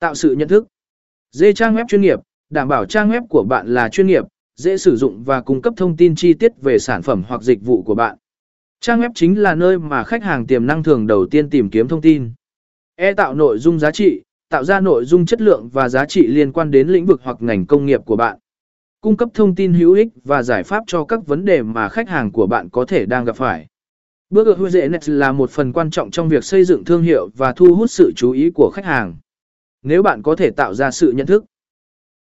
Tạo sự nhận thức. Dê trang web chuyên nghiệp, đảm bảo trang web của bạn là chuyên nghiệp, dễ sử dụng và cung cấp thông tin chi tiết về sản phẩm hoặc dịch vụ của bạn. Trang web chính là nơi mà khách hàng tiềm năng thường đầu tiên tìm kiếm thông tin. E tạo nội dung giá trị, tạo ra nội dung chất lượng và giá trị liên quan đến lĩnh vực hoặc ngành công nghiệp của bạn. Cung cấp thông tin hữu ích và giải pháp cho các vấn đề mà khách hàng của bạn có thể đang gặp phải. Bước ở dễ net là một phần quan trọng trong việc xây dựng thương hiệu và thu hút sự chú ý của khách hàng. Nếu bạn có thể tạo ra sự nhận thức,